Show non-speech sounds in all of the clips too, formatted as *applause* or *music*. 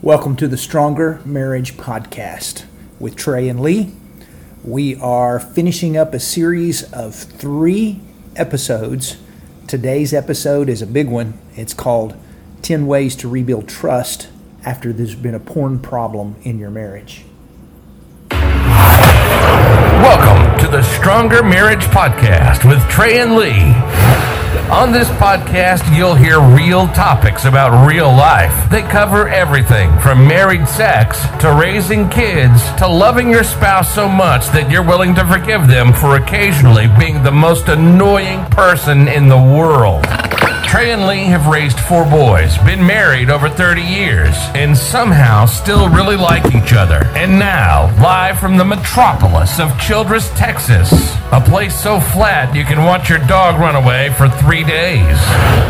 Welcome to the Stronger Marriage Podcast with Trey and Lee. We are finishing up a series of three episodes. Today's episode is a big one. It's called 10 Ways to Rebuild Trust After There's Been a Porn Problem in Your Marriage. Welcome to the Stronger Marriage Podcast with Trey and Lee. On this podcast, you'll hear real topics about real life. They cover everything from married sex to raising kids to loving your spouse so much that you're willing to forgive them for occasionally being the most annoying person in the world. Trey and Lee have raised four boys, been married over 30 years, and somehow still really like each other. And now, live from the metropolis of Childress, Texas, a place so flat you can watch your dog run away for three days.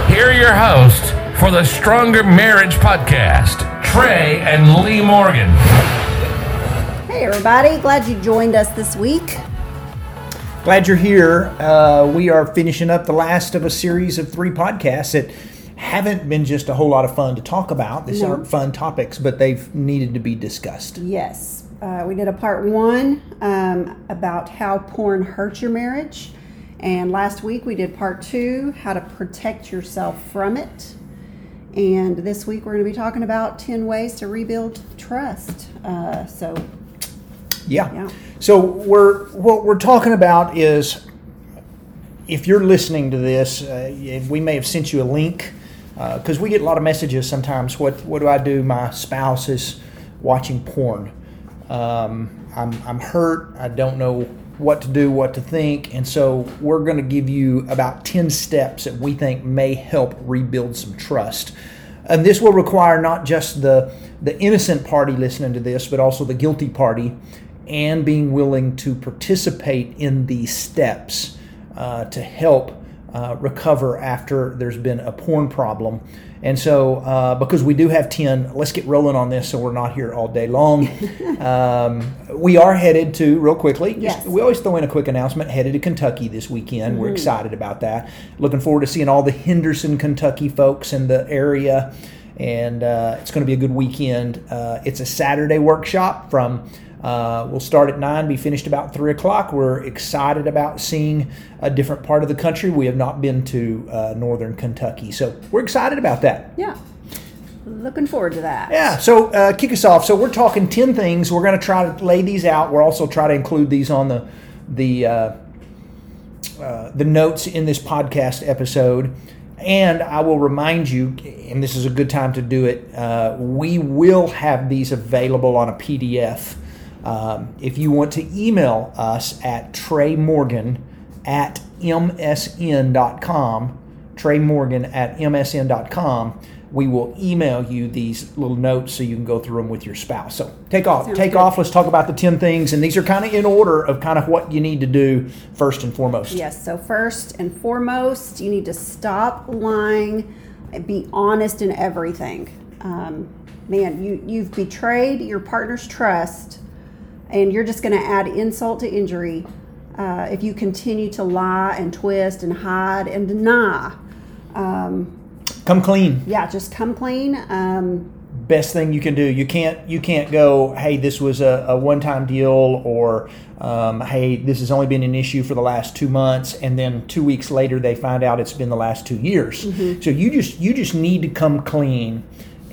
Here are your hosts for the Stronger Marriage Podcast, Trey and Lee Morgan. Hey, everybody. Glad you joined us this week. Glad you're here. Uh, we are finishing up the last of a series of three podcasts that haven't been just a whole lot of fun to talk about. These No. aren't fun topics, but they've needed to be discussed. Yes, uh, we did a part one um, about how porn hurts your marriage. And last week we did part two, how to protect yourself from it. And this week we're going to be talking about 10 ways to rebuild trust. Uh, so, Yeah. Yeah. So we're what we're talking about is if you're listening to this, uh, we may have sent you a link because we get a lot of messages sometimes. What what do I do? My spouse is watching porn. Um, I'm I'm hurt. I don't know what to do, what to think, and so we're going to give you about ten steps that we think may help rebuild some trust. And this will require not just the the innocent party listening to this, but also the guilty party, and being willing to participate in these steps uh, to help uh, recover after there's been a porn problem. And so, uh, because we do have 10, let's get rolling on this so we're not here all day long. *laughs* um, we are headed to, real quickly, just- Yes. we always throw in a quick announcement, headed to Kentucky this weekend. We're excited about that. Looking forward to seeing all the Henderson, Kentucky folks in the area. And uh, it's going to be a good weekend. Uh, it's a Saturday workshop from uh, we'll start at 9, be finished about 3 o'clock. We're excited about seeing a different part of the country. We have not been to uh, northern Kentucky, so we're excited about that. yeah, looking forward to that. Yeah, so uh, kick us off. So we're talking 10 things. We're going to try to lay these out. We'll also try to include these on the, the, uh, uh, the notes in this podcast episode. And I will remind you, and this is a good time to do it, uh, we will have these available on a PDF. Um, if you want to email us at Trey Morgan at msn.com, Trey Morgan at msn.com, we will email you these little notes so you can go through them with your spouse. So take off, Sounds take good. off. Let's talk about the 10 things. And these are kind of in order of kind of what you need to do first and foremost. Yes, so first and foremost, you need to stop lying and be honest in everything. Um, man, you, you've betrayed your partner's trust, and you're just going to add insult to injury uh, if you continue to lie and twist and hide and deny. Um, Come clean. yeah, just come clean. Um, best thing you can do. You can't you can't go, hey, this was a, a one time deal, or um, hey, this has only been an issue for the last two months, and then two weeks later they find out it's been the last two years. So you just you just need to come clean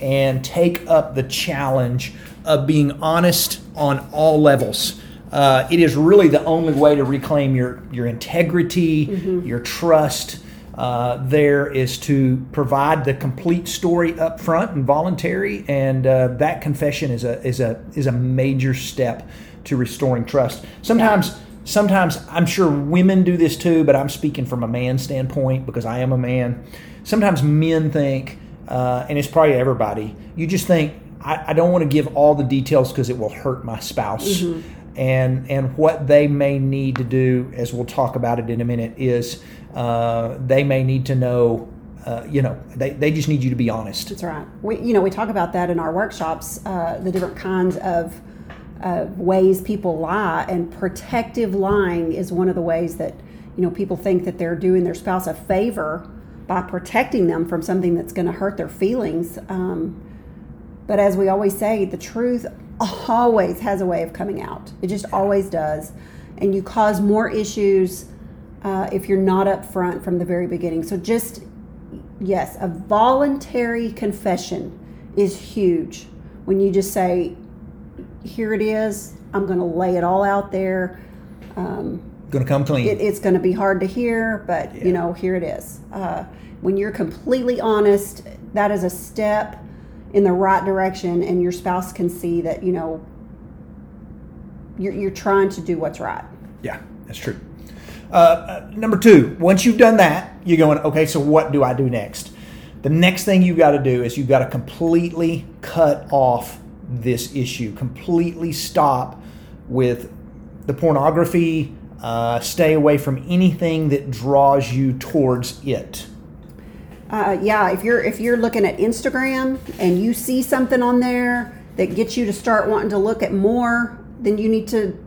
and take up the challenge of being honest on all levels. Uh, it is really the only way to reclaim your your integrity, your trust uh, there is to provide the complete story up front and voluntary, and uh, that confession is a is a is a major step to restoring trust. Sometimes, sometimes I'm sure women do this too, but I'm speaking from a man standpoint because I am a man. Sometimes men think, uh, and it's probably everybody. You just think I, I don't want to give all the details because it will hurt my spouse and and what they may need to do, as we'll talk about it in a minute, is uh, they may need to know. Uh, you know, they, they just need you to be honest. That's right. We, you know, we talk about that in our workshops, uh, the different kinds of, of ways people lie, and protective lying is one of the ways that you know people think that they're doing their spouse a favor by protecting them from something that's going to hurt their feelings. Um, But as we always say, the truth always has a way of coming out. It just always does. And you cause more issues uh, if you're not upfront from the very beginning. So just, yes, a voluntary confession is huge. When you just say, here it is, I'm going to lay it all out there. Um, Going to come clean. it, it's going to be hard to hear, but you know, here it is. Uh, when you're completely honest, that is a step in the right direction, and your spouse can see that you know you're, you're trying to do what's right. Yeah, that's true. Uh, uh, number two, once you've done that, you're going, okay, so what do I do next? The next thing you've got to do is you've got to completely cut off this issue, completely stop with the pornography, uh, stay away from anything that draws you towards it. Uh, yeah, if you're if you're looking at Instagram and you see something on there that gets you to start wanting to look at more, then you need to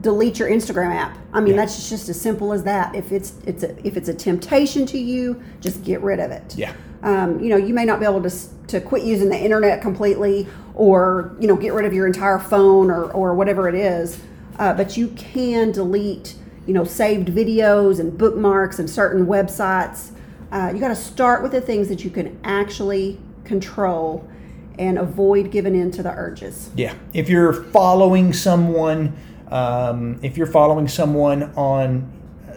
delete your Instagram app. I mean, Yeah. that's just as simple as that. If it's it's a, if it's a temptation to you, just get rid of it. Yeah. Um, you know, you may not be able to to quit using the internet completely, or you know, get rid of your entire phone or or whatever it is, uh, but you can delete you know saved videos and bookmarks and certain websites. Uh, you got to start with the things that you can actually control and avoid giving in to the urges. Yeah. If you're following someone, um, if you're following someone on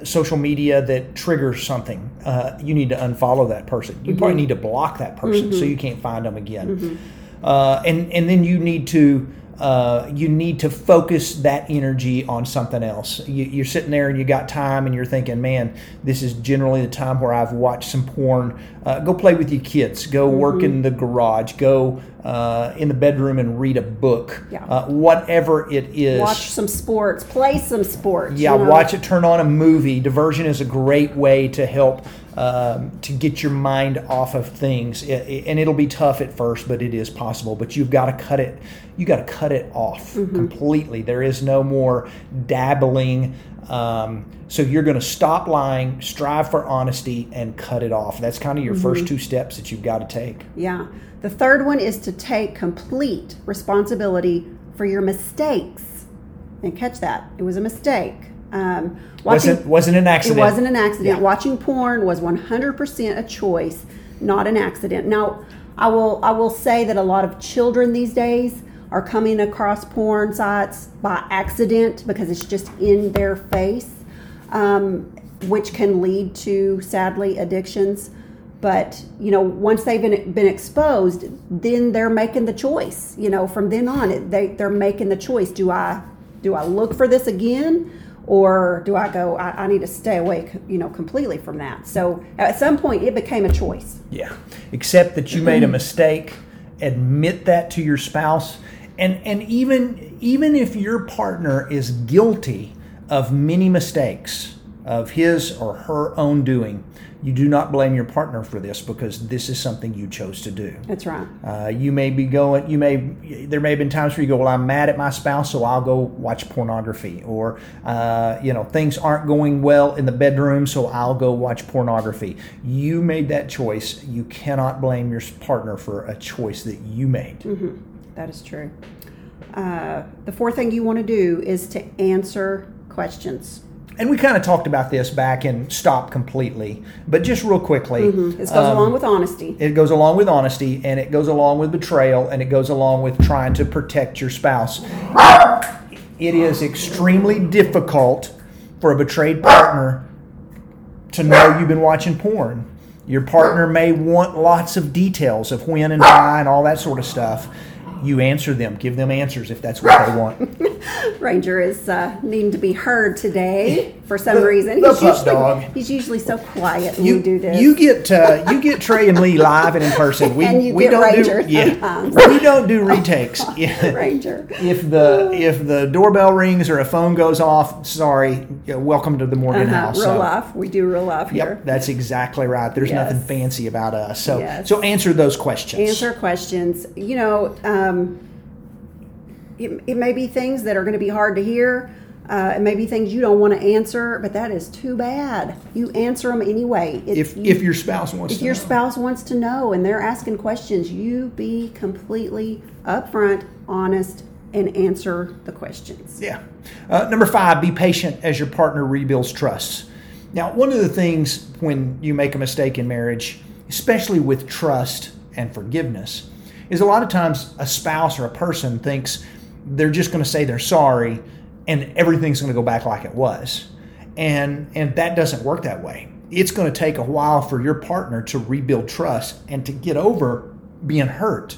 social media that triggers something, uh, you need to unfollow that person. You probably need to block that person so you can't find them again. Uh, and and then you need to. Uh, you need to focus that energy on something else. You, you're sitting there and you got time, and you're thinking, "Man, this is generally the time where I've watched some porn." Uh, go play with your kids. Go work in the garage. Go uh, in the bedroom and read a book. Yeah. Uh, whatever it is. Watch some sports, play some sports. Yeah, you know? watch it. Turn on a movie. Diversion is a great way to help um, to get your mind off of things, I- I- and it'll be tough at first, but it is possible. But you've got to cut it. You got to cut it off completely. There is no more dabbling. Um, so you're going to stop lying, strive for honesty, and cut it off. That's kind of your first two steps that you've got to take. Yeah. The third one is to take complete responsibility for your mistakes. And catch that. It was a mistake. Um, Wasn't wasn't an accident. It wasn't an accident. Yeah. Watching porn was 100% a choice, not an accident. Now, I will I will say that a lot of children these days are coming across porn sites by accident because it's just in their face, um, which can lead to sadly addictions. But you know, once they've been been exposed, then they're making the choice. You know, from then on, it, they they're making the choice. Do I do I look for this again, or do I go? I, I need to stay away. You know, completely from that. So at some point, it became a choice. Yeah. Accept that you made a mm-hmm. mistake, admit that to your spouse, and and even even if your partner is guilty of many mistakes of his or her own doing, you do not blame your partner for this because this is something you chose to do. That's right. Uh, you may be going. You may. There may have been times where you go, "Well, I'm mad at my spouse, so I'll go watch pornography," or uh, you know, things aren't going well in the bedroom, so I'll go watch pornography. You made that choice. You cannot blame your partner for a choice that you made. That is true. Uh, the fourth thing you want to do is to answer questions. And we kind of talked about this back in Stop Completely, but just real quickly, This goes um, along with honesty. It goes along with honesty, and it goes along with betrayal, and it goes along with trying to protect your spouse. It is extremely difficult for a betrayed partner to know you've been watching porn. Your partner may want lots of details of when and why and all that sort of stuff. You answer them, give them answers if that's what they want. Ranger is uh, needing to be heard today *laughs* for some The- reason. the pup usually dog. he's usually so quiet when You we do this. you get uh, you get Trey and Lee live and in person. *laughs* We And you we get don't Ranger do yeah sometimes. *laughs* we don't do retakes. Yeah. Ranger. if the if the doorbell rings or a phone goes off, sorry, yeah, welcome to the Morgan Uh-huh. House. Real So- life. We do real life here. Yep, that's exactly right. There's Yes. nothing fancy about us. So Yes. so answer those questions. Answer questions. You know, um, it, it may be things that are going to be hard to hear, Uh, it may be things you don't want to answer, but that is too bad. You answer them anyway. It- If you- if your spouse wants if to your know. spouse wants to know and they're asking questions, you be completely upfront, honest, and answer the questions. Yeah. Uh, number five, be patient as your partner rebuilds trust. Now, one of the things when you make a mistake in marriage, especially with trust and forgiveness, is a lot of times a spouse or a person thinks they're just going to say they're sorry and everything's going to go back like it was. And and that doesn't work that way. It's going to take a while for your partner to rebuild trust and to get over being hurt.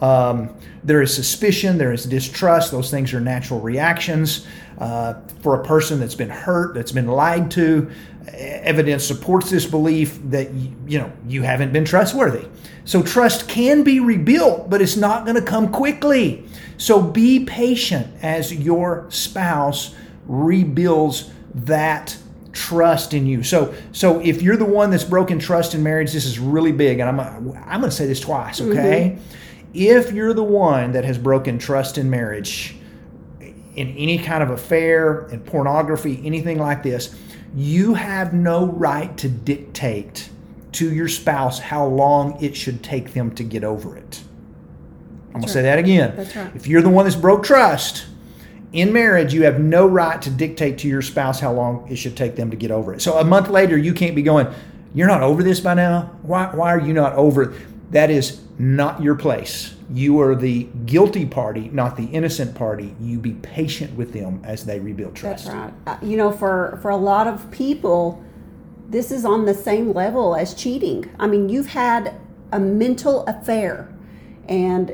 Um, there is suspicion, there is distrust. Those things are natural reactions. Uh, for a person that's been hurt, that's been lied to, evidence supports this belief that you, know you haven't been trustworthy. So trust can be rebuilt, but it's not going to come quickly. So be patient as your spouse rebuilds that trust in you. So so if you're the one that's broken trust in marriage, this is really big, and I'm I'm going to say this twice, okay? If you're the one that has broken trust in marriage, in any kind of affair, in pornography, anything like this, you have no right to dictate to your spouse how long it should take them to get over it. I'm going to say that again. That's right. If you're the one that's broke trust in marriage, you have no right to dictate to your spouse how long it should take them to get over it. So a month later, you can't be going, You're not over this by now? Why, why are you not over it? That is not your place. You are the guilty party, not the innocent party. You be patient with them as they rebuild trust. That's right. Uh, you know, for for a lot of people, this is on the same level as cheating. I mean, you've had a mental affair, and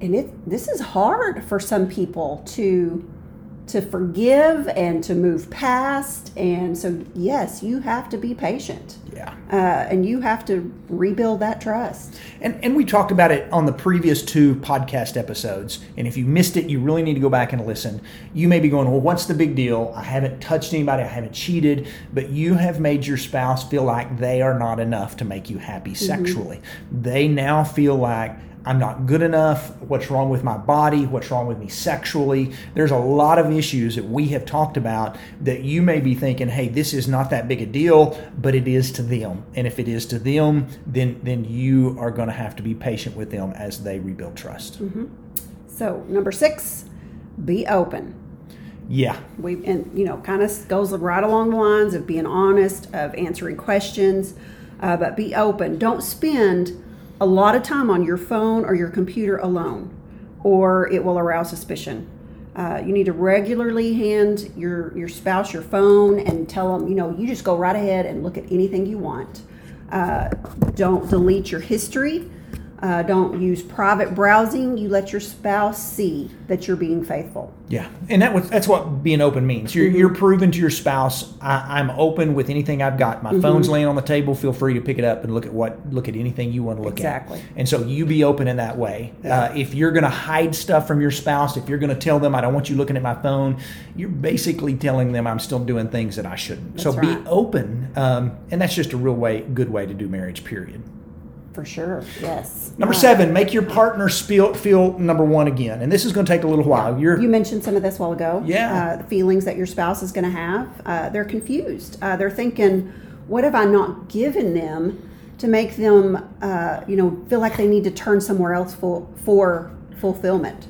and it this is hard for some people to to forgive and to move past. And so, yes, you have to be patient, Yeah. uh, and you have to rebuild that trust. And, and we talked about it on the previous two podcast episodes. And if you missed it, you really need to go back and listen. You may be going, Well, what's the big deal? I haven't touched anybody, I haven't cheated, but you have made your spouse feel like they are not enough to make you happy sexually. They now feel like, I'm not good enough. What's wrong with my body? What's wrong with me sexually? There's a lot of issues that we have talked about that you may be thinking, hey, this is not that big a deal, but it is to them. And if it is to them, then then you are going to have to be patient with them as they rebuild trust. So, number six, be open. Yeah. we and you know kind of goes right along the lines of being honest of answering questions uh, but be open don't spend a lot of time on your phone or your computer alone or it will arouse suspicion. Uh, you need to regularly hand your your spouse your phone and tell them you know you just go right ahead and look at anything you want. Uh, don't delete your history uh, don't use private browsing you let your spouse see that you're being faithful Yeah, and that was that's what being open means. You're, you're proving to your spouse, I, I'm open with anything I've got. My phone's laying on the table. Feel free to pick it up and look at what look at anything you want to look Exactly. at. Exactly. And so you be open in that way. Uh, if you're going to hide stuff from your spouse, if you're going to tell them I don't want you looking at my phone, you're basically telling them I'm still doing things that I shouldn't. so That's be open, um, and that's just a real way, good way to do marriage. Period. For sure yes Number seven, make your partner feel feel number one again, and this is going to take a little while. You're You mentioned some of this a while ago. Yeah. Uh, the feelings that your spouse is going to have. Uh, they're confused. Uh, they're thinking, what have I not given them to make them, uh, you know, feel like they need to turn somewhere else for, for fulfillment?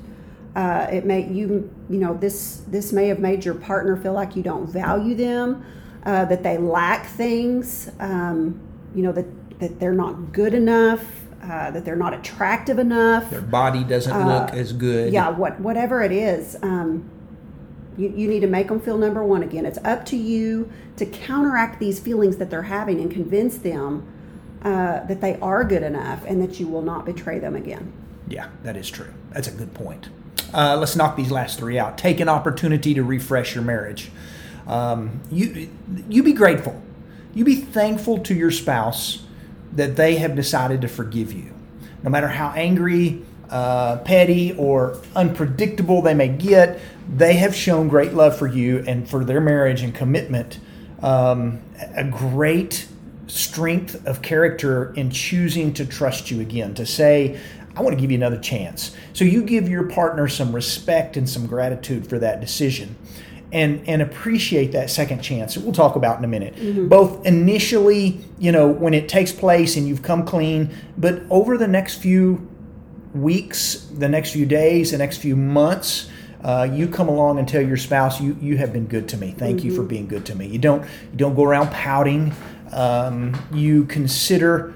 Uh, it may you you know this this may have made your partner feel like you don't value them, uh, that they lack things, um, you know that that they're not good enough, uh, that they're not attractive enough. their body doesn't look as good. Uh, Yeah, what whatever it is, um, you, you need to make them feel number one again. It's up to you to counteract these feelings that they're having and convince them uh, that they are good enough and that you will not betray them again. Yeah, that is true. That's a good point. Uh, let's knock these last three out. Take an opportunity to refresh your marriage. Um, you you be grateful. You be thankful to your spouse that they have decided to forgive you, no matter how angry, uh, petty, or unpredictable they may get. They have shown great love for you and for their marriage and commitment. Um, a great strength of character in choosing to trust you again, to say, I want to give you another chance. So you give your partner some respect and some gratitude for that decision. And and appreciate that second chance. that We'll talk about in a minute. Both initially, you know, when it takes place and you've come clean, but over the next few weeks, the next few days, the next few months, uh, you come along and tell your spouse, "You you have been good to me. Thank you for being good to me." You don't you don't go around pouting. Um, you consider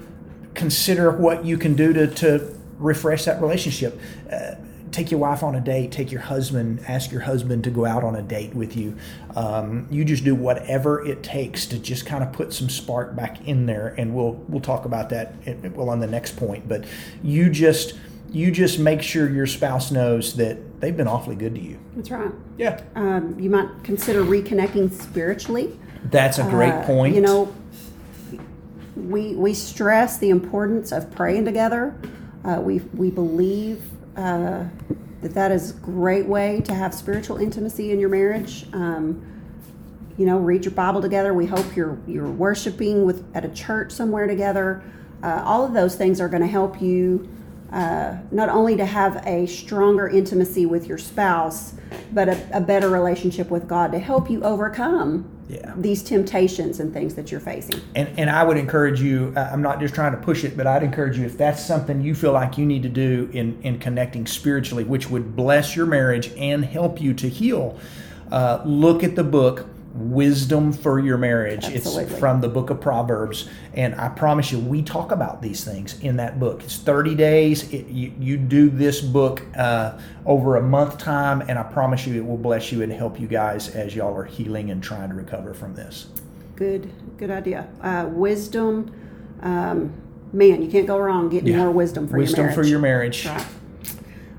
consider what you can do to to refresh that relationship. Uh, take your wife on a date. Take your husband. Ask your husband to go out on a date with you. Um, you just do whatever it takes to just kind of put some spark back in there, and we'll we'll talk about that well on the next point. But you just you just make sure your spouse knows that they've been awfully good to you. That's right. Yeah, Um, you might consider reconnecting spiritually. that's a great Uh, point. You know, we we stress the importance of praying together. Uh, we we believe uh, that that is a great way to have spiritual intimacy in your marriage. Um, you know, read your Bible together. We hope you're you're worshiping with at a church somewhere together. Uh, all of those things are going to help you uh, not only to have a stronger intimacy with your spouse, but a, a better relationship with God to help you overcome Yeah. these temptations and things that you're facing. and, and I would encourage you, I'm not just trying to push it, but I'd encourage you if that's something you feel like you need to do in, in connecting spiritually, which would bless your marriage and help you to heal, uh, look at the book Wisdom for Your Marriage. Absolutely. It's from the book of Proverbs. And I promise you, we talk about these things in that book. It's 30 days. It, you, you do this book uh, over a month time, and I promise you, it will bless you and help you guys as y'all are healing and trying to recover from this. Good, good idea. Uh, wisdom, um, man, you can't go wrong getting Yeah. more wisdom for Wisdom your marriage. Wisdom for your marriage. Right.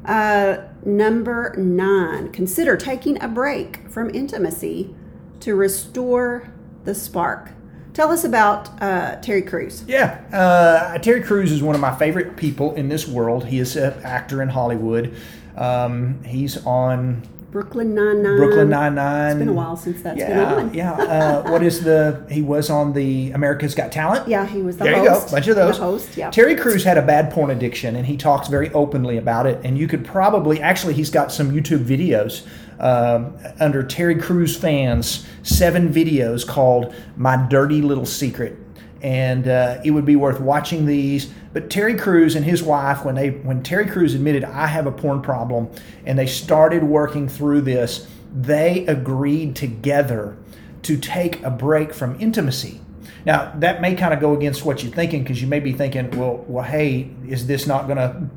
Uh, number nine, consider taking a break from intimacy to restore the spark. Tell us about uh, Terry Crews. Yeah, uh, Terry Crews is one of my favorite people in this world. He is an actor in Hollywood. Um, he's on Brooklyn Nine Nine. Brooklyn Nine Nine. It's been a while since that's yeah, been on. yeah. Uh, what is the? He was on the America's Got Talent. Yeah, he was the there host. you go, bunch of those. Host, yeah. Terry Crews had a bad porn addiction, and he talks very openly about it. And you could probably, actually, he's got some YouTube videos um, under Terry Crews fans, seven videos called "My Dirty Little Secret," and uh, it would be worth watching these. But Terry Crews and his wife, when they when Terry Crews admitted I have a porn problem, and they started working through this, they agreed together to take a break from intimacy. Now that may kind of go against what you're thinking because you may be thinking, well, well, hey, is this not going to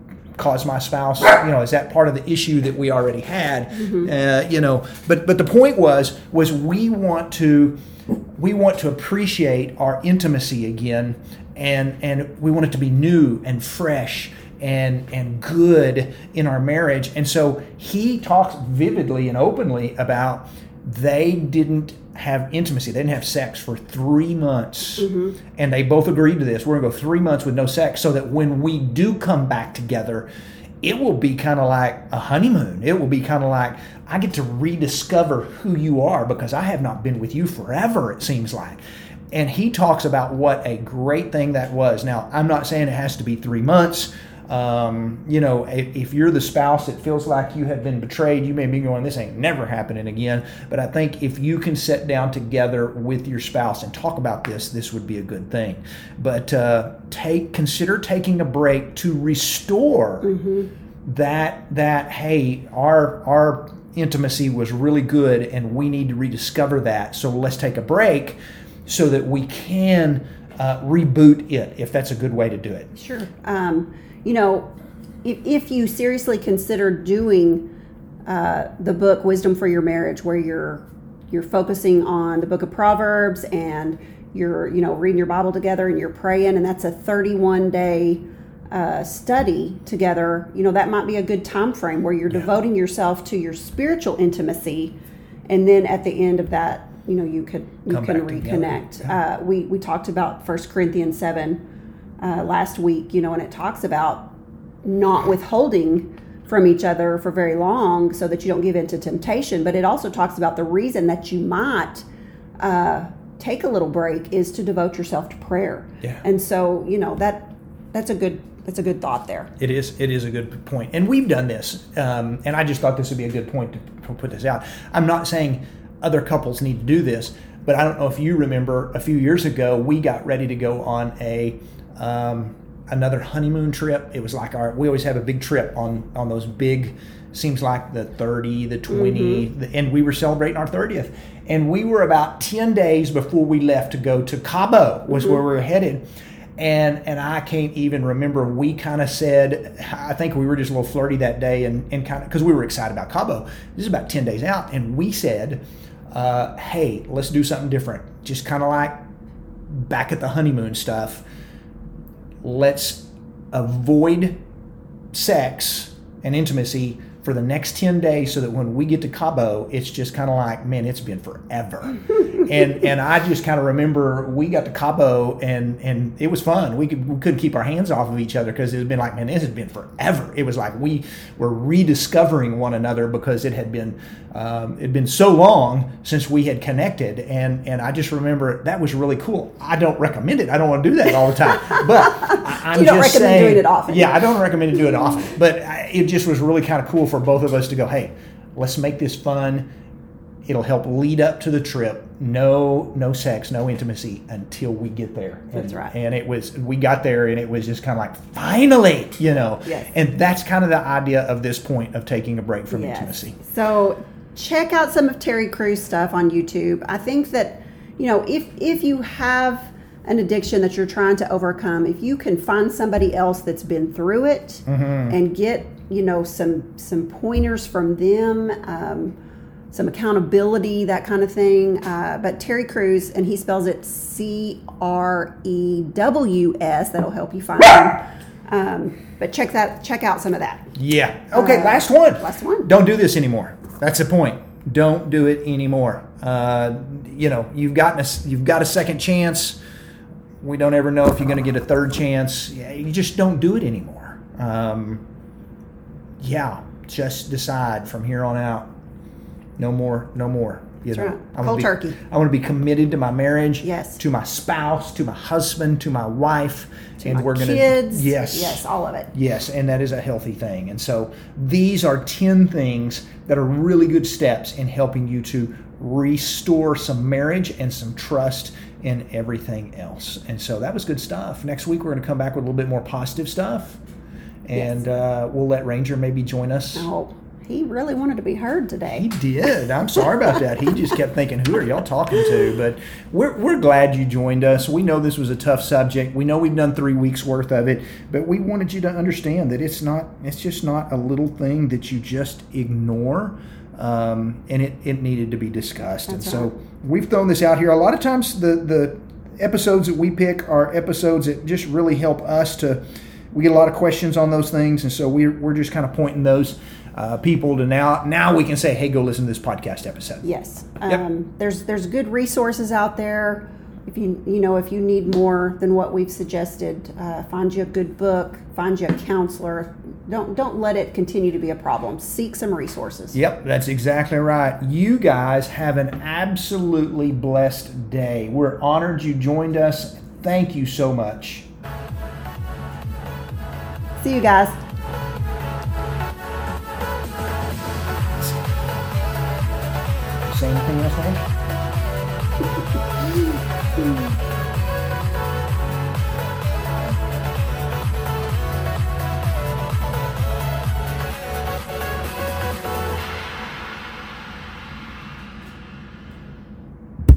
cause my spouse? You know, is that part of the issue that we already had? Uh, you know, but but the point was was we want to we want to appreciate our intimacy again, and and we want it to be new and fresh and and good in our marriage. And so he talks vividly and openly about they didn't have intimacy. They didn't have sex for three months, and they both agreed to this. We're gonna go three months with no sex, so that when we do come back together, it will be kind of like a honeymoon. It will be kind of like I get to rediscover who you are because I have not been with you forever. It seems like. And he talks about what a great thing that was. Now, I'm not saying it has to be three months. Um, you know, if, if you're the spouse that feels like you have been betrayed, you may be going, this ain't never happening again. But I think if you can sit down together with your spouse and talk about this, this would be a good thing. But uh, take consider taking a break to restore that that hey, our our intimacy was really good and we need to rediscover that. So let's take a break so that we can uh, reboot it if that's a good way to do it. Sure. Um, you know, if, if you seriously consider doing uh, the book Wisdom for Your Marriage, where you're you're focusing on the book of Proverbs and you're you know reading your Bible together and you're praying, and that's a 31 day uh, study together. You know that might be a good time frame where you're devoting yourself to your spiritual intimacy, and then at the end of that, you know you could you Come can reconnect. Uh, we we talked about First Corinthians seven uh, last week, you know, and it talks about not withholding from each other for very long so that you don't give in to temptation. But it also talks about the reason that you might uh, take a little break is to devote yourself to prayer. Yeah. And so, you know, that that's a good that's a good thought there. It is. It is a good point. and we've done this. Um, and I just thought this would be a good point to, to put this out. I'm not saying other couples need to do this. But I don't know if you remember a few years ago, we got ready to go on a um, another honeymoon trip. It was like our we always have a big trip on on those big seems like the 30, the 20, the, and we were celebrating our 30th. And we were about 10 days before we left to go to Cabo was where we were headed. And and I can't even remember we kind of said I think we were just a little flirty that day and, and kind of because we were excited about Cabo. This is about 10 days out and we said uh, hey, let's do something different. Just kind of like back at the honeymoon stuff. Let's avoid sex and intimacy for the next 10 days so that when we get to Cabo, it's just kind of like, man, it's been forever. *laughs* and and I just kind of remember we got to Cabo and and it was fun. We, could, we couldn't keep our hands off of each other because it had been like, man, this has been forever. It was like we were rediscovering one another because it had been um, it had been so long since we had connected. And and I just remember that was really cool. I don't recommend it. I don't want to do that all the time. *laughs* But I, am You don't just recommend saying, doing it often. Yeah, I don't recommend to do it often. But I, it just was really kind of cool for both of us to go, hey, let's make this fun. It'll help lead up to the trip. No, no sex, no intimacy until we get there. That's And- right. And it was, we got there, and it was just kind of like, finally, you know. Yes. And that's kind of the idea of this point of taking a break from Yes. intimacy. So check out some of Terry Crews stuff on YouTube. I think that you know if if you have an addiction that you're trying to overcome, if you can find somebody else that's been through it Mm-hmm. and get you know some some pointers from them. Um, some accountability, that kind of thing. Uh, but Terry Crews, and he spells it C R E W S. That'll help you find him. Um, but check that, check out some of that. Yeah. Okay, Uh, last one. last one. Don't do this anymore. That's the point. Don't do it anymore. Uh, you know, you've gotten a, you've got a second chance. We don't ever know if you're going to get a third chance. You just don't do it anymore. Um, yeah, just decide from here on out. No more. No more. You That's know, right. I Cold be- turkey. I want to be committed to my marriage. Yes. To my spouse, to my husband, to my wife, and My we're going to kids. Yes. Yes, all of it. Yes, and that is a healthy thing. And so these are 10 things that are really good steps in helping you to restore some marriage and some trust in everything else. And so that was good stuff. Next week, we're going to come back with a little bit more positive stuff. And uh, we'll let Ranger maybe join us. Oh, he really wanted to be heard today. He did. I'm sorry about that. He just kept thinking, who are y'all talking to? But we're, we're glad you joined us. We know this was a tough subject. We know we've done three weeks worth of it, but we wanted you to understand that it's not, it's just not a little thing that you just ignore. Um, and it, it needed to be discussed. and That's so we've thrown this out here. A lot of times the, the episodes that we pick are episodes that just really help us to, we get a lot of questions on those things. And so we're, we're just kind of pointing those uh, people to now, now we can say, hey, go listen to this podcast episode. Yes. Yep. Um, there's there's good resources out there. If you you know if you need more than what we've suggested, uh, find you a good book, find you a counselor. Don't don't let it continue to be a problem. Seek some resources. Yep, that's exactly right. You guys have an absolutely blessed day. We're honored you joined us. Thank you so much. See you guys. Say anything else, man?